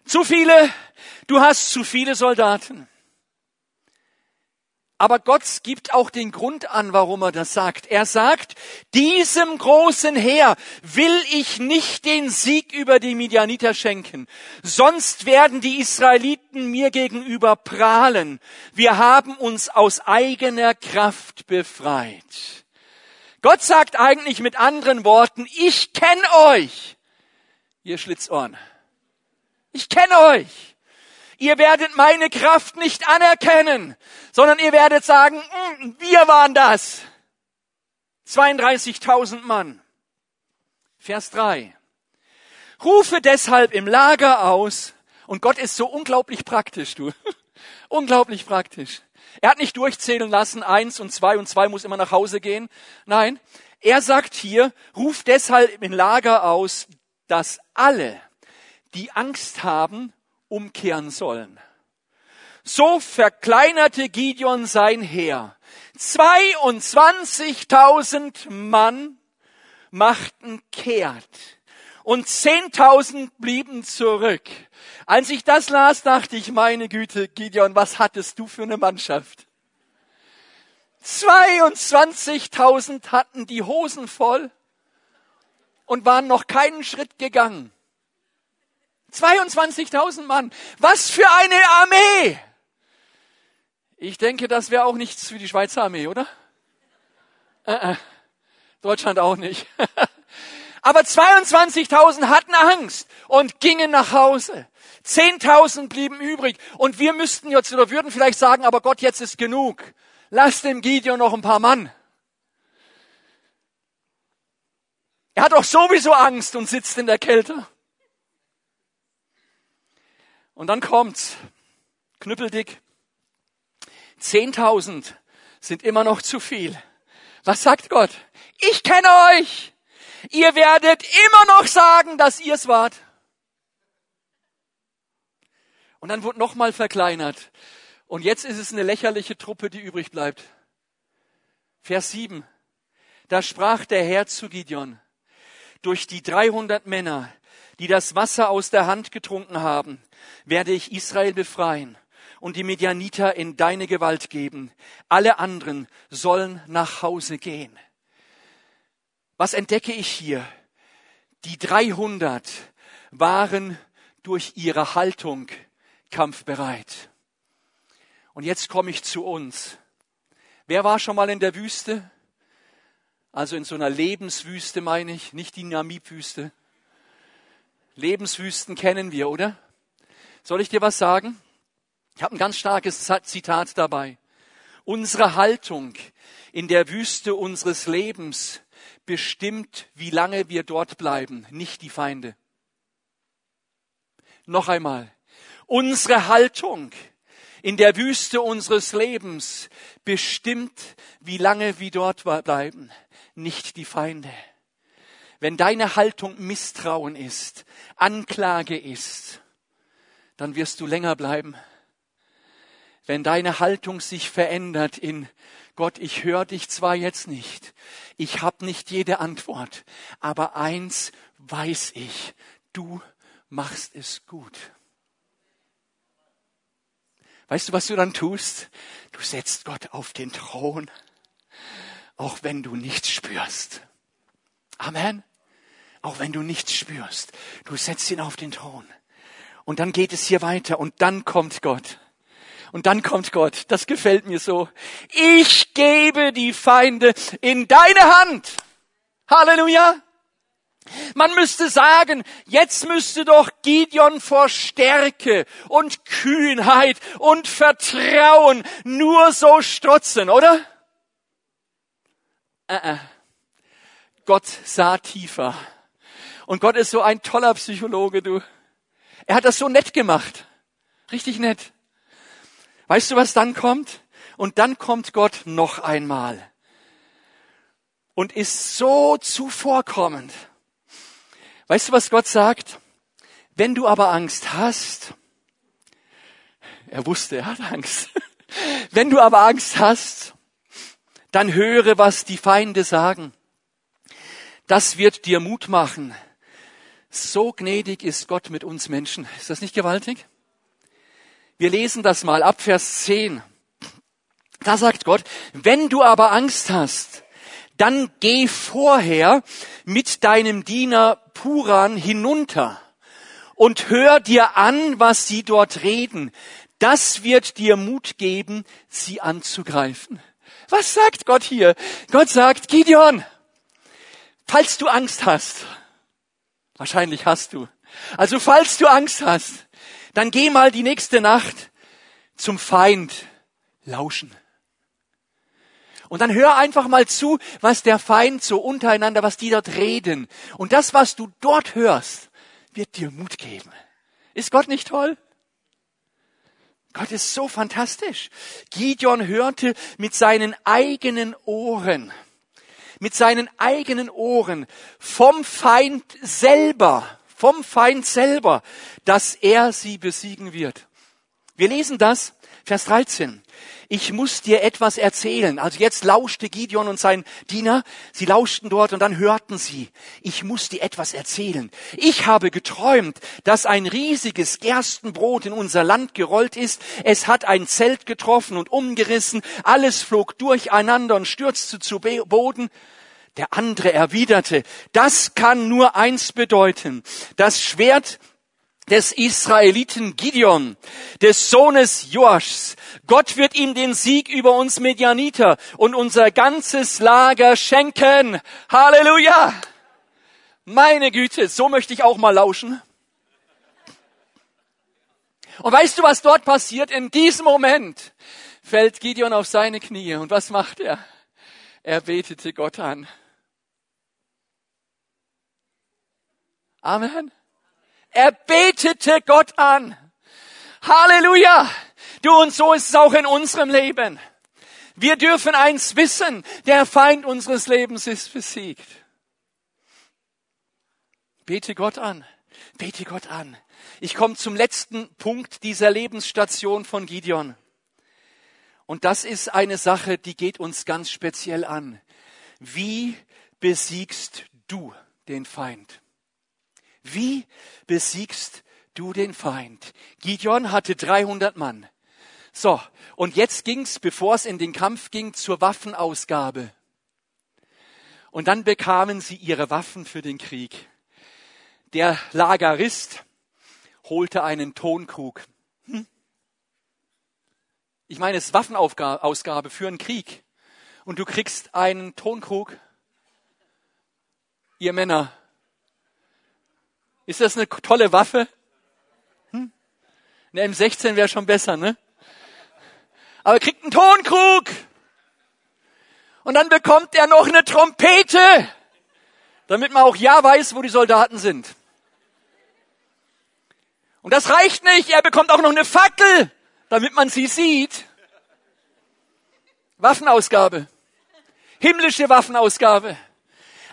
Zu viele, du hast zu viele Soldaten. Aber Gott gibt auch den Grund an, warum er das sagt. Er sagt, diesem großen Heer will ich nicht den Sieg über die Midianiter schenken. Sonst werden die Israeliten mir gegenüber prahlen. Wir haben uns aus eigener Kraft befreit. Gott sagt eigentlich mit anderen Worten, ich kenne euch, ihr Schlitzohren. Ich kenne euch ihr werdet meine Kraft nicht anerkennen, sondern ihr werdet sagen, mm, wir waren das. 32.000 Mann. Vers 3. Rufe deshalb im Lager aus, und Gott ist so unglaublich praktisch, du. (laughs) unglaublich praktisch. Er hat nicht durchzählen lassen, eins und zwei und zwei muss immer nach Hause gehen. Nein, er sagt hier, ruf deshalb im Lager aus, dass alle, die Angst haben, umkehren sollen. So verkleinerte Gideon sein Heer. 22.000 Mann machten kehrt und 10.000 blieben zurück. Als ich das las, dachte ich, meine Güte, Gideon, was hattest du für eine Mannschaft? 22.000 hatten die Hosen voll und waren noch keinen Schritt gegangen. 22.000 Mann. Was für eine Armee! Ich denke, das wäre auch nichts für die Schweizer Armee, oder? Äh, äh. Deutschland auch nicht. (laughs) Aber 22.000 hatten Angst und gingen nach Hause. 10.000 blieben übrig. Und wir müssten jetzt oder würden vielleicht sagen, aber Gott, jetzt ist genug. Lass dem Gideon noch ein paar Mann. Er hat doch sowieso Angst und sitzt in der Kälte. Und dann kommt's. Knüppeldick. Zehntausend sind immer noch zu viel. Was sagt Gott? Ich kenne euch. Ihr werdet immer noch sagen, dass ihr es wart. Und dann wurde nochmal verkleinert. Und jetzt ist es eine lächerliche Truppe, die übrig bleibt. Vers 7. Da sprach der Herr zu Gideon, durch die 300 Männer, die das Wasser aus der Hand getrunken haben, werde ich Israel befreien und die Medianiter in deine Gewalt geben. Alle anderen sollen nach Hause gehen. Was entdecke ich hier? Die 300 waren durch ihre Haltung kampfbereit. Und jetzt komme ich zu uns. Wer war schon mal in der Wüste? Also in so einer Lebenswüste meine ich, nicht die Namibwüste. Lebenswüsten kennen wir, oder? Soll ich dir was sagen? Ich habe ein ganz starkes Zitat dabei. Unsere Haltung in der Wüste unseres Lebens bestimmt, wie lange wir dort bleiben, nicht die Feinde. Noch einmal. Unsere Haltung in der Wüste unseres Lebens bestimmt, wie lange wir dort bleiben, nicht die Feinde. Wenn deine Haltung Misstrauen ist, Anklage ist, dann wirst du länger bleiben. Wenn deine Haltung sich verändert in Gott, ich höre dich zwar jetzt nicht, ich habe nicht jede Antwort, aber eins weiß ich, du machst es gut. Weißt du, was du dann tust? Du setzt Gott auf den Thron, auch wenn du nichts spürst. Amen auch wenn du nichts spürst. Du setzt ihn auf den Thron. Und dann geht es hier weiter und dann kommt Gott. Und dann kommt Gott. Das gefällt mir so. Ich gebe die Feinde in deine Hand. Halleluja. Man müsste sagen, jetzt müsste doch Gideon vor Stärke und Kühnheit und Vertrauen nur so strotzen, oder? Äh, äh. Gott sah tiefer. Und Gott ist so ein toller Psychologe, du. Er hat das so nett gemacht. Richtig nett. Weißt du, was dann kommt? Und dann kommt Gott noch einmal und ist so zuvorkommend. Weißt du, was Gott sagt? Wenn du aber Angst hast, er wusste, er hat Angst. (laughs) Wenn du aber Angst hast, dann höre, was die Feinde sagen. Das wird dir Mut machen. So gnädig ist Gott mit uns Menschen. Ist das nicht gewaltig? Wir lesen das mal ab Vers 10. Da sagt Gott, wenn du aber Angst hast, dann geh vorher mit deinem Diener Puran hinunter und hör dir an, was sie dort reden. Das wird dir Mut geben, sie anzugreifen. Was sagt Gott hier? Gott sagt, Gideon, falls du Angst hast, wahrscheinlich hast du, also falls du Angst hast, dann geh mal die nächste Nacht zum Feind lauschen. Und dann hör einfach mal zu, was der Feind so untereinander, was die dort reden. Und das, was du dort hörst, wird dir Mut geben. Ist Gott nicht toll? Gott ist so fantastisch. Gideon hörte mit seinen eigenen Ohren, mit seinen eigenen Ohren vom Feind selber, vom Feind selber, dass er sie besiegen wird. Wir lesen das, Vers 13 ich muss dir etwas erzählen. Also jetzt lauschte Gideon und sein Diener, sie lauschten dort und dann hörten sie, ich muss dir etwas erzählen. Ich habe geträumt, dass ein riesiges Gerstenbrot in unser Land gerollt ist. Es hat ein Zelt getroffen und umgerissen. Alles flog durcheinander und stürzte zu Boden. Der andere erwiderte, das kann nur eins bedeuten. Das Schwert des Israeliten Gideon, des Sohnes Joaschs. Gott wird ihm den Sieg über uns Medianiter und unser ganzes Lager schenken. Halleluja! Meine Güte, so möchte ich auch mal lauschen. Und weißt du, was dort passiert? In diesem Moment fällt Gideon auf seine Knie. Und was macht er? Er betete Gott an. Amen. Er betete Gott an. Halleluja! Du und so ist es auch in unserem Leben. Wir dürfen eins wissen, der Feind unseres Lebens ist besiegt. Bete Gott an. Bete Gott an. Ich komme zum letzten Punkt dieser Lebensstation von Gideon. Und das ist eine Sache, die geht uns ganz speziell an. Wie besiegst du den Feind? Wie besiegst du den Feind? Gideon hatte 300 Mann. So, und jetzt ging's, bevor es in den Kampf ging, zur Waffenausgabe. Und dann bekamen sie ihre Waffen für den Krieg. Der Lagerist holte einen Tonkrug. Hm? Ich meine, es ist Waffenausgabe für einen Krieg. Und du kriegst einen Tonkrug. Ihr Männer, ist das eine tolle Waffe? Hm? Eine M16 wäre schon besser, ne? Aber er kriegt einen Tonkrug. Und dann bekommt er noch eine Trompete, damit man auch ja weiß, wo die Soldaten sind. Und das reicht nicht. Er bekommt auch noch eine Fackel, damit man sie sieht. Waffenausgabe. Himmlische Waffenausgabe.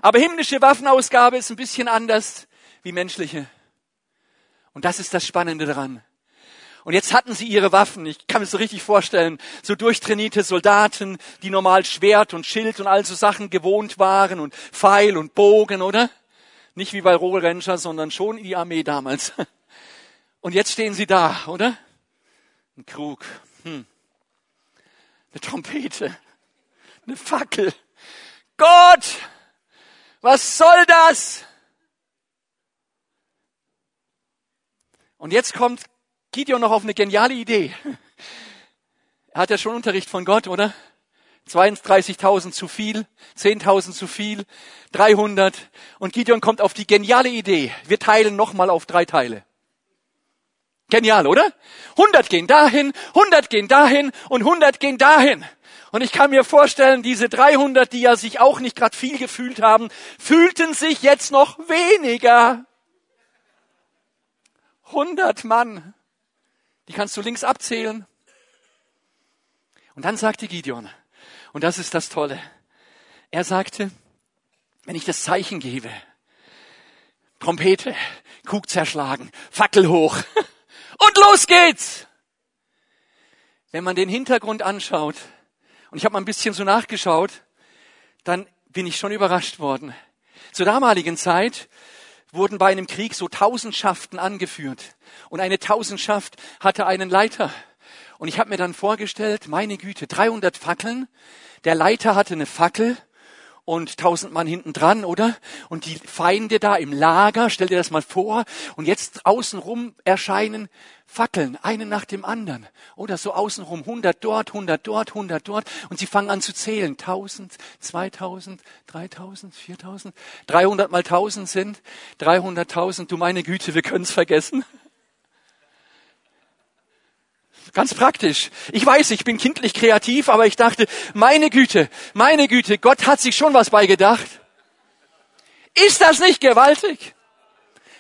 Aber himmlische Waffenausgabe ist ein bisschen anders wie menschliche. Und das ist das Spannende daran. Und jetzt hatten sie ihre Waffen. Ich kann mir so richtig vorstellen, so durchtrainierte Soldaten, die normal Schwert und Schild und all so Sachen gewohnt waren und Pfeil und Bogen, oder? Nicht wie bei Roll Ranger, sondern schon die Armee damals. (laughs) Und jetzt stehen sie da, oder? Ein Krug, hm. eine Trompete, eine Fackel. Gott, was soll das? Und jetzt kommt Gideon noch auf eine geniale Idee. Er hat ja schon Unterricht von Gott, oder? 32.000 zu viel, 10.000 zu viel, 300. Und Gideon kommt auf die geniale Idee. Wir teilen nochmal auf drei Teile. Genial, oder? 100 gehen dahin, 100 gehen dahin und 100 gehen dahin. Und ich kann mir vorstellen, diese 300, die ja sich auch nicht gerade viel gefühlt haben, fühlten sich jetzt noch weniger. 100 Mann. Die kannst du links abzählen. Und dann sagte Gideon, und das ist das Tolle, er sagte, wenn ich das Zeichen gebe, Trompete, Kug zerschlagen, Fackel hoch (laughs) und los geht's. Wenn man den Hintergrund anschaut, und ich habe mal ein bisschen so nachgeschaut, dann bin ich schon überrascht worden. Zur damaligen Zeit wurden bei einem Krieg so Tausendschaften angeführt. Und eine Tausendschaft hatte einen Leiter. Und ich habe mir dann vorgestellt, meine Güte, 300 Fackeln. Der Leiter hatte eine Fackel und tausend Mann hinten dran, oder? Und die Feinde da im Lager, stell dir das mal vor. Und jetzt außenrum erscheinen Fackeln, eine nach dem anderen. Oder so außenrum, hundert dort, hundert dort, hundert dort. Und sie fangen an zu zählen. Tausend, zweitausend, dreitausend, viertausend. Dreihundert mal tausend sind dreihunderttausend. Du meine Güte, wir können's vergessen. Ganz praktisch. Ich weiß, ich bin kindlich kreativ, aber ich dachte, meine Güte, meine Güte, Gott hat sich schon was beigedacht. Ist das nicht gewaltig?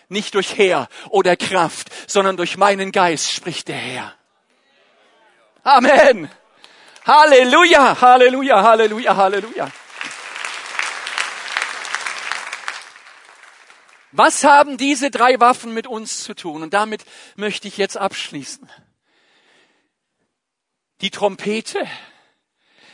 Nicht durch Heer oder Kraft, sondern durch meinen Geist spricht der Herr. Amen. Halleluja, Halleluja, Halleluja, Halleluja. Was haben diese drei Waffen mit uns zu tun? Und damit möchte ich jetzt abschließen die Trompete.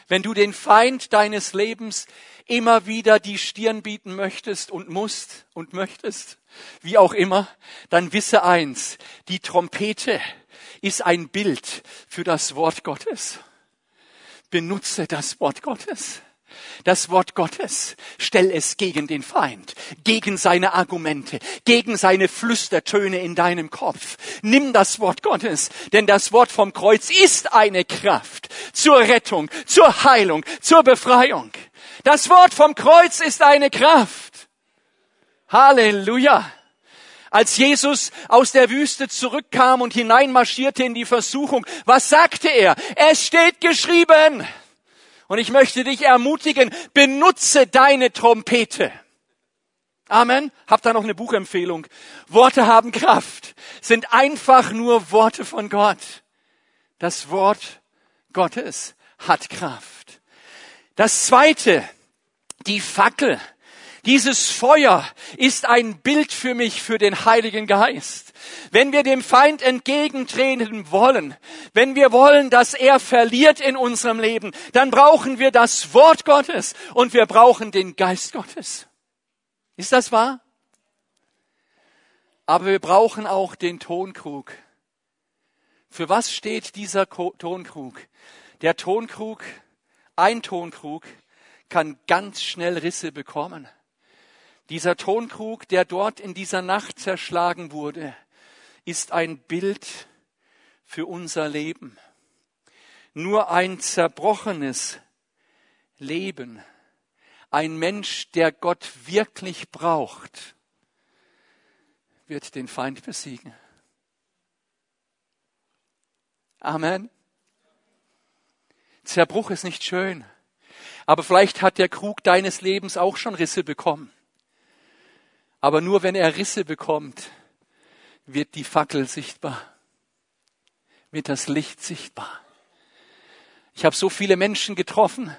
Wenn du den Feind deines Lebens immer wieder die Stirn bieten möchtest und musst und möchtest, wie auch immer, dann wisse eins, die Trompete ist ein Bild für das Wort Gottes. Benutze das Wort Gottes. Das Wort Gottes, stell es gegen den Feind, gegen seine Argumente, gegen seine Flüstertöne in deinem Kopf. Nimm das Wort Gottes, denn das Wort vom Kreuz ist eine Kraft zur Rettung, zur Heilung, zur Befreiung. Das Wort vom Kreuz ist eine Kraft. Halleluja. Als Jesus aus der Wüste zurückkam und hineinmarschierte in die Versuchung, was sagte er? Es steht geschrieben. Und ich möchte dich ermutigen, benutze deine Trompete. Amen. Habt da noch eine Buchempfehlung. Worte haben Kraft, sind einfach nur Worte von Gott. Das Wort Gottes hat Kraft. Das zweite, die Fackel. Dieses Feuer ist ein Bild für mich, für den Heiligen Geist. Wenn wir dem Feind entgegentreten wollen, wenn wir wollen, dass er verliert in unserem Leben, dann brauchen wir das Wort Gottes und wir brauchen den Geist Gottes. Ist das wahr? Aber wir brauchen auch den Tonkrug. Für was steht dieser Tonkrug? Der Tonkrug, ein Tonkrug, kann ganz schnell Risse bekommen. Dieser Tonkrug, der dort in dieser Nacht zerschlagen wurde, ist ein Bild für unser Leben. Nur ein zerbrochenes Leben, ein Mensch, der Gott wirklich braucht, wird den Feind besiegen. Amen. Zerbruch ist nicht schön, aber vielleicht hat der Krug deines Lebens auch schon Risse bekommen. Aber nur wenn er Risse bekommt, wird die Fackel sichtbar, wird das Licht sichtbar. Ich habe so viele Menschen getroffen,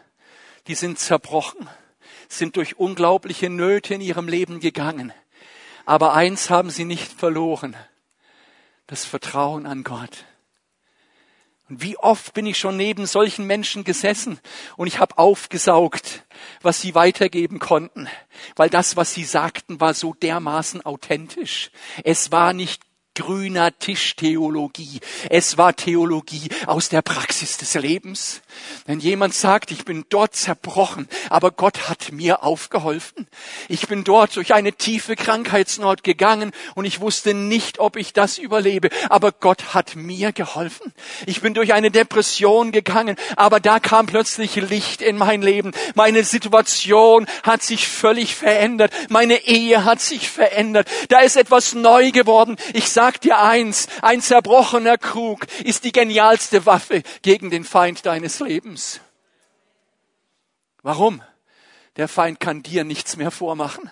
die sind zerbrochen, sind durch unglaubliche Nöte in ihrem Leben gegangen. Aber eins haben sie nicht verloren, das Vertrauen an Gott. Und wie oft bin ich schon neben solchen Menschen gesessen und ich habe aufgesaugt, was sie weitergeben konnten, weil das, was sie sagten, war so dermaßen authentisch. Es war nicht grüner Tischtheologie. Es war Theologie aus der Praxis des Lebens. Wenn jemand sagt, ich bin dort zerbrochen, aber Gott hat mir aufgeholfen. Ich bin dort durch eine tiefe Krankheitsnot gegangen und ich wusste nicht, ob ich das überlebe, aber Gott hat mir geholfen. Ich bin durch eine Depression gegangen, aber da kam plötzlich Licht in mein Leben. Meine Situation hat sich völlig verändert. Meine Ehe hat sich verändert. Da ist etwas neu geworden. Ich sag dir eins, ein zerbrochener Krug ist die genialste Waffe gegen den Feind deines Lebens. Warum? Der Feind kann dir nichts mehr vormachen.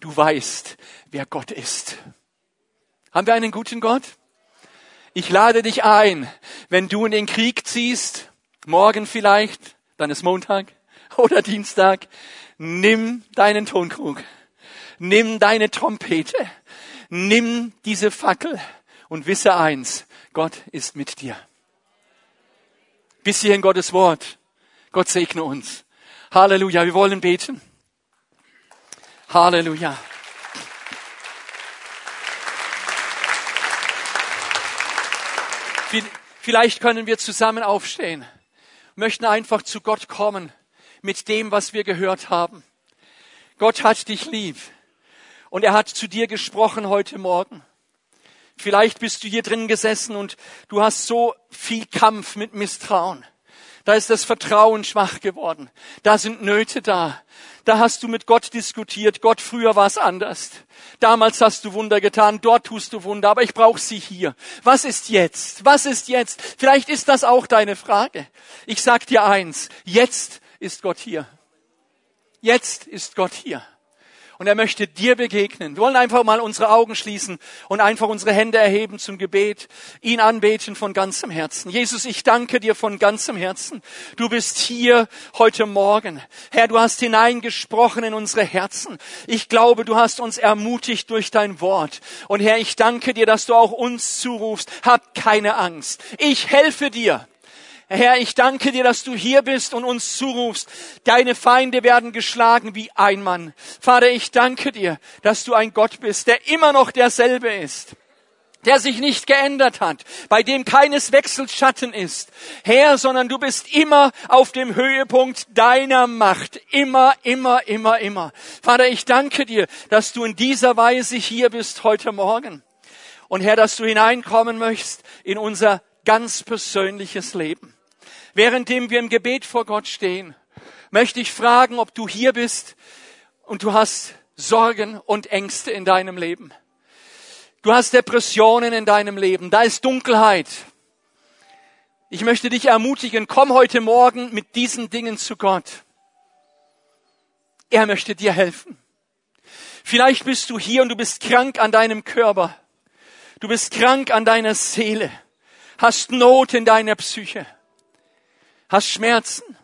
Du weißt, wer Gott ist. Haben wir einen guten Gott? Ich lade dich ein, wenn du in den Krieg ziehst, morgen vielleicht, dann ist Montag (laughs) oder Dienstag, nimm deinen Tonkrug, nimm deine Trompete, nimm diese Fackel und wisse eins, Gott ist mit dir. Bis hierhin Gottes Wort. Gott segne uns. Halleluja. Wir wollen beten. Halleluja. Vielleicht können wir zusammen aufstehen, möchten einfach zu Gott kommen mit dem, was wir gehört haben. Gott hat dich lieb und er hat zu dir gesprochen heute Morgen. Vielleicht bist du hier drin gesessen und du hast so viel Kampf mit Misstrauen. Da ist das Vertrauen schwach geworden. Da sind Nöte da. Da hast du mit Gott diskutiert. Gott, früher war es anders. Damals hast du Wunder getan. Dort tust du Wunder. Aber ich brauche sie hier. Was ist jetzt? Was ist jetzt? Vielleicht ist das auch deine Frage. Ich sag dir eins. Jetzt ist Gott hier. Jetzt ist Gott hier und er möchte dir begegnen. Wir wollen einfach mal unsere Augen schließen und einfach unsere Hände erheben zum Gebet, ihn anbeten von ganzem Herzen. Jesus, ich danke dir von ganzem Herzen. Du bist hier heute Morgen. Herr, du hast hineingesprochen in unsere Herzen. Ich glaube, du hast uns ermutigt durch dein Wort. Und Herr, ich danke dir, dass du auch uns zurufst. Hab keine Angst. Ich helfe dir. Herr, ich danke dir, dass du hier bist und uns zurufst. Deine Feinde werden geschlagen wie ein Mann. Vater, ich danke dir, dass du ein Gott bist, der immer noch derselbe ist der sich nicht geändert hat, bei dem keines Wechselschatten ist, Herr, sondern du bist immer auf dem Höhepunkt deiner Macht, immer, immer, immer, immer. Vater, ich danke dir, dass du in dieser Weise hier bist heute Morgen. Und Herr, dass du hineinkommen möchtest in unser ganz persönliches Leben währenddem wir im Gebet vor Gott stehen, möchte ich fragen, ob du hier bist und du hast Sorgen und Ängste in deinem Leben. Du hast Depressionen in deinem Leben. Da ist Dunkelheit. Ich möchte dich ermutigen, komm heute Morgen mit diesen Dingen zu Gott. Er möchte dir helfen. Vielleicht bist du hier und du bist krank an deinem Körper. Du bist krank an deiner Seele. Hast Not in deiner Psyche hast Schmerzen.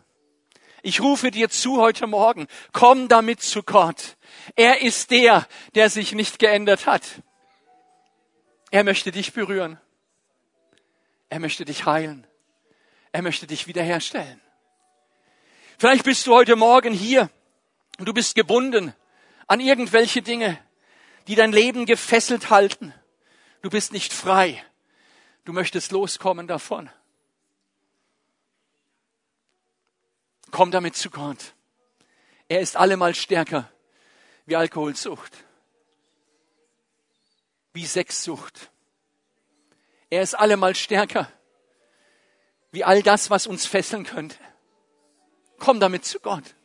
Ich rufe dir zu heute Morgen, komm damit zu Gott. Er ist der, der sich nicht geändert hat. Er möchte dich berühren. Er möchte dich heilen. Er möchte dich wiederherstellen. Vielleicht bist du heute Morgen hier und du bist gebunden an irgendwelche Dinge, die dein Leben gefesselt halten. Du bist nicht frei. Du möchtest loskommen davon. Komm damit zu Gott. Er ist allemal stärker wie Alkoholsucht, wie Sexsucht. Er ist allemal stärker wie all das, was uns fesseln könnte. Komm damit zu Gott.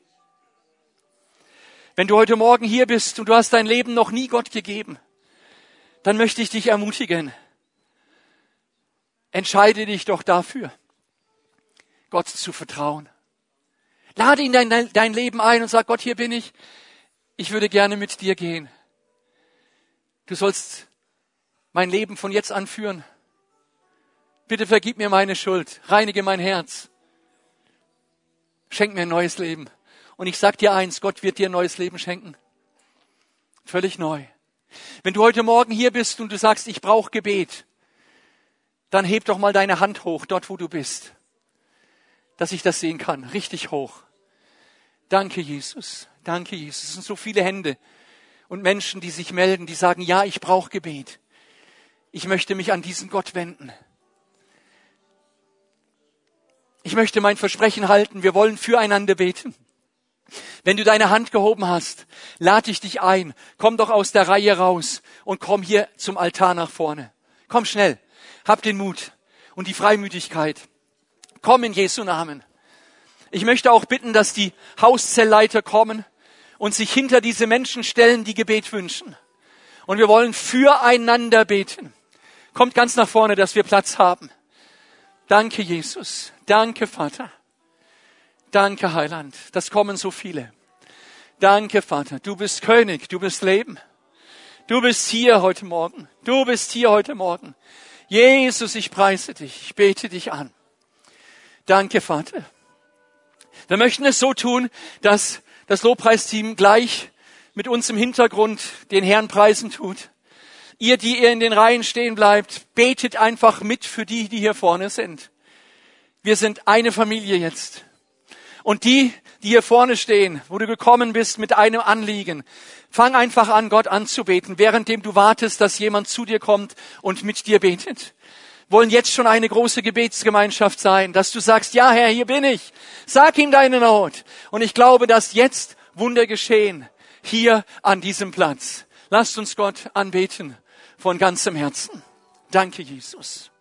Wenn du heute Morgen hier bist und du hast dein Leben noch nie Gott gegeben, dann möchte ich dich ermutigen. Entscheide dich doch dafür, Gott zu vertrauen. Lade ihn dein, dein Leben ein und sag, Gott, hier bin ich. Ich würde gerne mit dir gehen. Du sollst mein Leben von jetzt an führen. Bitte vergib mir meine Schuld, reinige mein Herz. Schenk mir ein neues Leben. Und ich sag dir eins, Gott wird dir ein neues Leben schenken. Völlig neu. Wenn du heute Morgen hier bist und du sagst, ich brauche Gebet, dann heb doch mal deine Hand hoch, dort wo du bist dass ich das sehen kann. Richtig hoch. Danke, Jesus. Danke, Jesus. Es sind so viele Hände und Menschen, die sich melden, die sagen, ja, ich brauche Gebet. ich möchte mich an diesen Gott wenden. Ich möchte mein Versprechen halten, wir wollen füreinander beten. Wenn du deine Hand gehoben hast, lade ich dich ein, komm doch aus der Reihe raus und komm hier zum Altar nach vorne. Komm schnell, hab den Mut und die Freimütigkeit. Komm in Jesu Namen. Ich möchte auch bitten, dass die Hauszelleiter kommen und sich hinter diese Menschen stellen, die Gebet wünschen. Und wir wollen füreinander beten. Kommt ganz nach vorne, dass wir Platz haben. Danke, Jesus. Danke, Vater. Danke, Heiland. Das kommen so viele. Danke, Vater. Du bist König. Du bist Leben. Du bist hier heute Morgen. Du bist hier heute Morgen. Jesus, ich preise dich. Ich bete dich an. Danke, Vater. Wir möchten es so tun, dass das Lobpreisteam gleich mit uns im Hintergrund den Herrn preisen tut. Ihr, die ihr in den Reihen stehen bleibt, betet einfach mit für die, die hier vorne sind. Wir sind eine Familie jetzt. Und die, die hier vorne stehen, wo du gekommen bist mit einem Anliegen, fang einfach an, Gott anzubeten, währenddem du wartest, dass jemand zu dir kommt und mit dir betet. Wollen jetzt schon eine große Gebetsgemeinschaft sein, dass du sagst, ja Herr, hier bin ich. Sag ihm deine Not. Und ich glaube, dass jetzt Wunder geschehen, hier an diesem Platz. Lasst uns Gott anbeten von ganzem Herzen. Danke, Jesus.